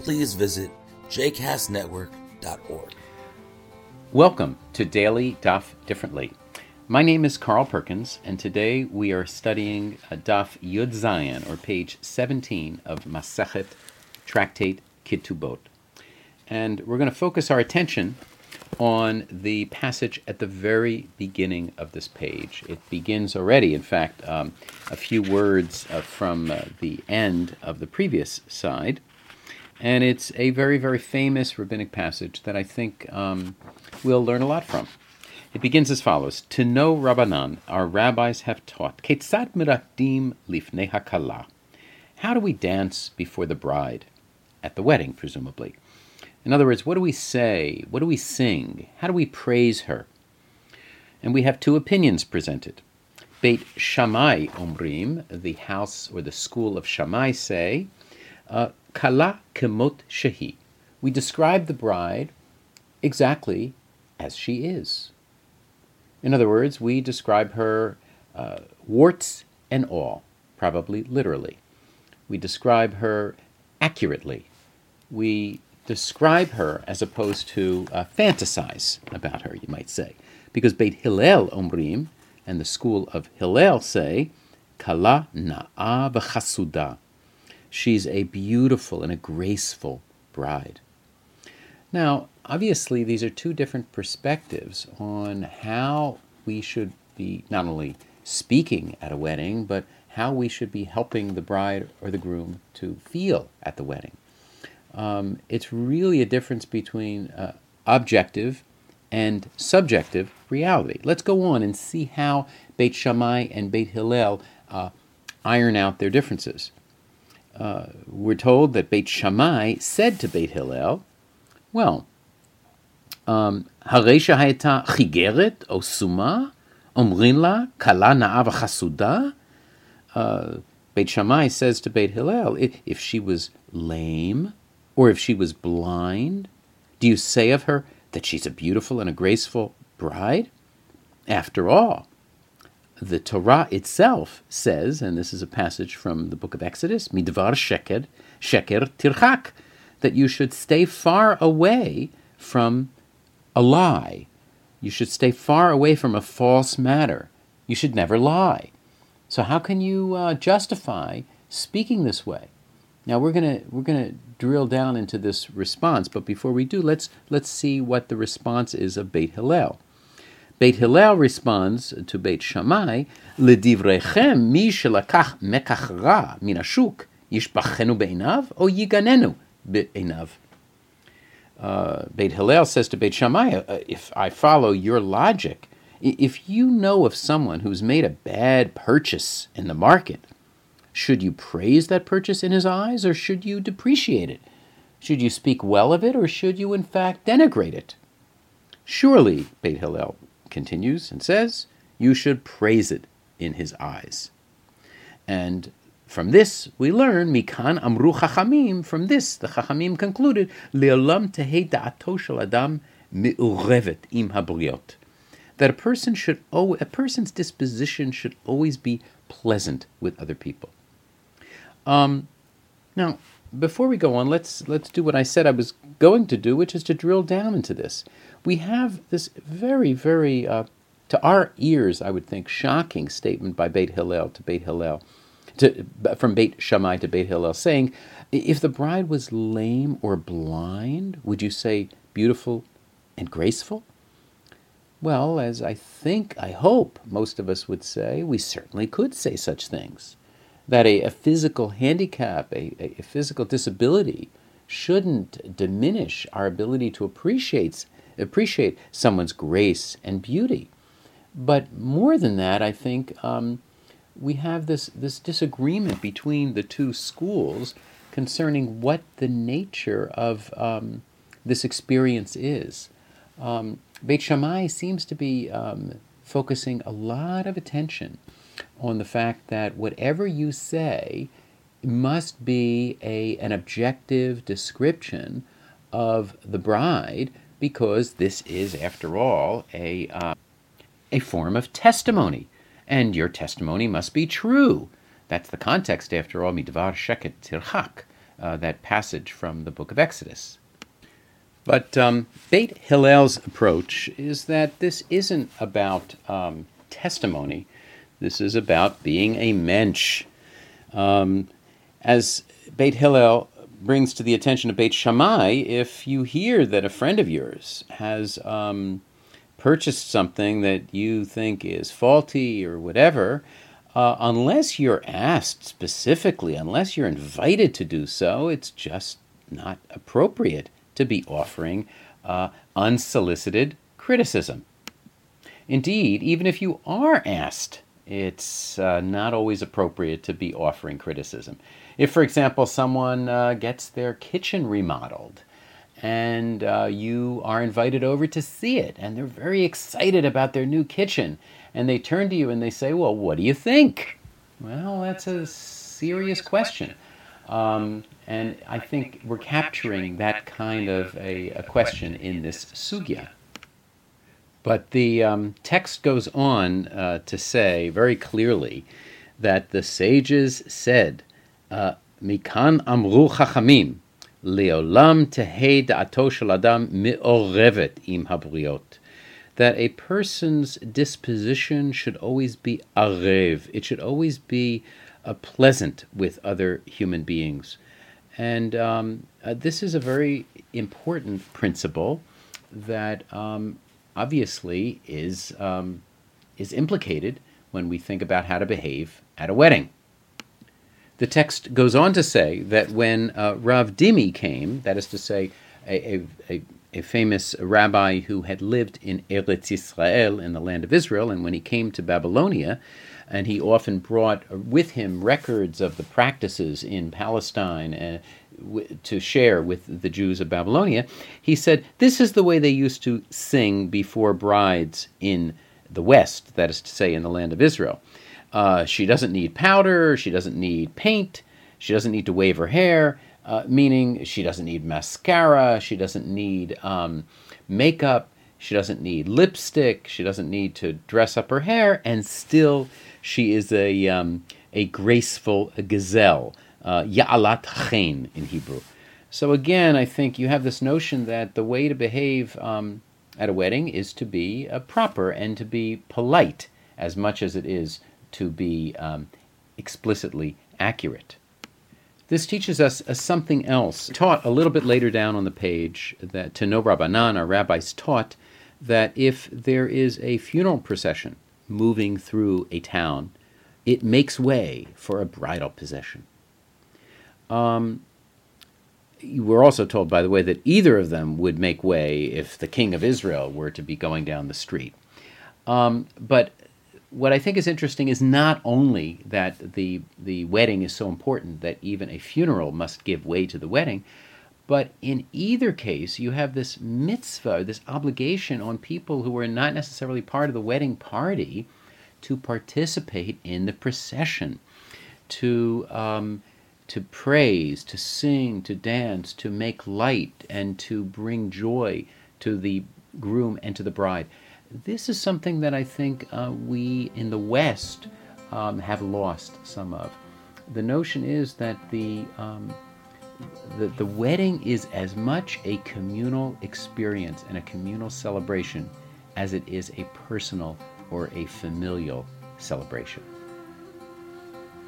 please visit jcastnetwork.org. Welcome to Daily Daf Differently. My name is Carl Perkins, and today we are studying Daf Yud Zayin, or page 17 of Masechet Tractate Ketubot. And we're going to focus our attention on the passage at the very beginning of this page. It begins already, in fact, um, a few words uh, from uh, the end of the previous side. And it's a very, very famous rabbinic passage that I think um, we'll learn a lot from. It begins as follows Tano Rabbanan, our rabbis have taught, Ketzat miratim lifnei hakala. How do we dance before the bride? At the wedding, presumably. In other words, what do we say? What do we sing? How do we praise her? And we have two opinions presented. Beit Shammai Omrim, the house or the school of Shammai, say, Kala kemot shehi. We describe the bride exactly as she is. In other words, we describe her uh, warts and all, probably literally. We describe her accurately. We describe her as opposed to uh, fantasize about her, you might say. Because Beit Hillel Omrim and the school of Hillel say, Kala na'a v'chasuda. She's a beautiful and a graceful bride. Now, obviously, these are two different perspectives on how we should be not only speaking at a wedding, but how we should be helping the bride or the groom to feel at the wedding. Um, it's really a difference between uh, objective and subjective reality. Let's go on and see how Beit Shammai and Beit Hillel uh, iron out their differences uh, we're told that Beit Shammai said to Beit Hillel, well, הרי שהייתה חיגרת או סומה, אומרים לה, כלה נאה וחסודה? Beit Shammai says to Beit Hillel, if she was lame or if she was blind, do you say of her that she's a beautiful and a graceful bride? After all, the Torah itself says, and this is a passage from the book of Exodus, midvar sheker, sheker tirchak, that you should stay far away from a lie. You should stay far away from a false matter. You should never lie. So how can you uh, justify speaking this way? Now we're gonna we're gonna drill down into this response, but before we do, let's let's see what the response is of Beit Hillel. Beit Hillel responds to Beit Shammai, Ledivrechem mi shelakach mekach ra min ashuk yishbachenu beinav o yiganenu beinav." Uh, Beit Hillel says to Beit Shammai, uh, if I follow your logic, if you know of someone who's made a bad purchase in the market, should you praise that purchase in his eyes or should you depreciate it? Should you speak well of it or should you in fact denigrate it? Surely, Beit Hillel continues and says, you should praise it in his eyes. And from this we learn, Mikan Amru Chachamim, from this the Chachamim concluded, Le'olam tehei da'ato shel adam mi'urevet im habriot. That a person should, a person's disposition should always be pleasant with other people. Um, now, before we go on, let's let's do what I said I was going to do, which is to drill down into this we have this very, very, uh, to our ears, I would think, shocking statement by Beit Hillel to Beit Hillel, to, from Beit Shammai to Beit Hillel, saying, if the bride was lame or blind, would you say beautiful and graceful? Well, as I think, I hope most of us would say, we certainly could say such things. That a, a physical handicap, a, a physical disability, shouldn't diminish our ability to appreciate appreciate someone's grace and beauty. But more than that, I think um, we have this, this disagreement between the two schools concerning what the nature of um, this experience is. Um, Beit Shammai seems to be um, focusing a lot of attention on the fact that whatever you say must be a, an objective description of the bride because this is, after all, a, uh, a form of testimony, and your testimony must be true. That's the context, after all, midvar sheker tirchak, uh, that passage from the book of Exodus. But um, Beit Hillel's approach is that this isn't about um, testimony. This is about being a mensch. Um, as Beit Hillel brings to the attention of Beit Shammai, if you hear that a friend of yours has um, purchased something that you think is faulty or whatever, uh, unless you're asked specifically, unless you're invited to do so, it's just not appropriate to be offering uh, unsolicited criticism. Indeed, even if you are asked, it's uh, not always appropriate to be offering criticism. If, for example, someone uh, gets their kitchen remodeled and uh, you are invited over to see it, and they're very excited about their new kitchen, and they turn to you and they say, Well, what do you think? Well, that's a serious question. Um, and I think we're capturing that kind of a, a question in this sugya. But the um, text goes on uh, to say very clearly that the sages said, uh, Mikan amru chachamim, leolam tehei da'ato shel adam me'orevet im habriot. That a person's disposition should always be arev. It should always be uh, pleasant with other human beings. And um, uh, this is a very important principle that um, obviously is, um, is implicated when we think about how to behave at a wedding. The text goes on to say that when uh, Rav Dimi came, that is to say, a, a, a, famous rabbi who had lived in Eretz Israel, in the land of Israel, and when he came to Babylonia, and he often brought with him records of the practices in Palestine uh, w- to share with the Jews of Babylonia. He said, This is the way they used to sing before brides in the West, that is to say, in the land of Israel. Uh, she doesn't need powder, she doesn't need paint, she doesn't need to wave her hair, uh, meaning she doesn't need mascara, she doesn't need um, makeup, she doesn't need lipstick, she doesn't need to dress up her hair, and still she is a, um, a graceful gazelle, Ya'alat Chen in Hebrew. So again, I think you have this notion that the way to behave um, at a wedding is to be uh, proper and to be polite as much as it is to be um, explicitly accurate. This teaches us uh, something else. Taught a little bit later down on the page that Tano Rabbanan, our rabbis taught that if there is a funeral procession moving through a town, it makes way for a bridal procession. Um, you were also told, by the way, that either of them would make way if the king of Israel were to be going down the street. Um, but what I think is interesting is not only that the the wedding is so important that even a funeral must give way to the wedding, but in either case, you have this mitzvah, this obligation on people who are not necessarily part of the wedding party to participate in the procession, to um, to praise, to sing, to dance, to make light, and to bring joy to the groom and to the bride. This is something that I think uh, we in the West um, have lost some of. The notion is that the um, the, the wedding is as much a communal experience and a communal celebration as it is a personal or a familial celebration.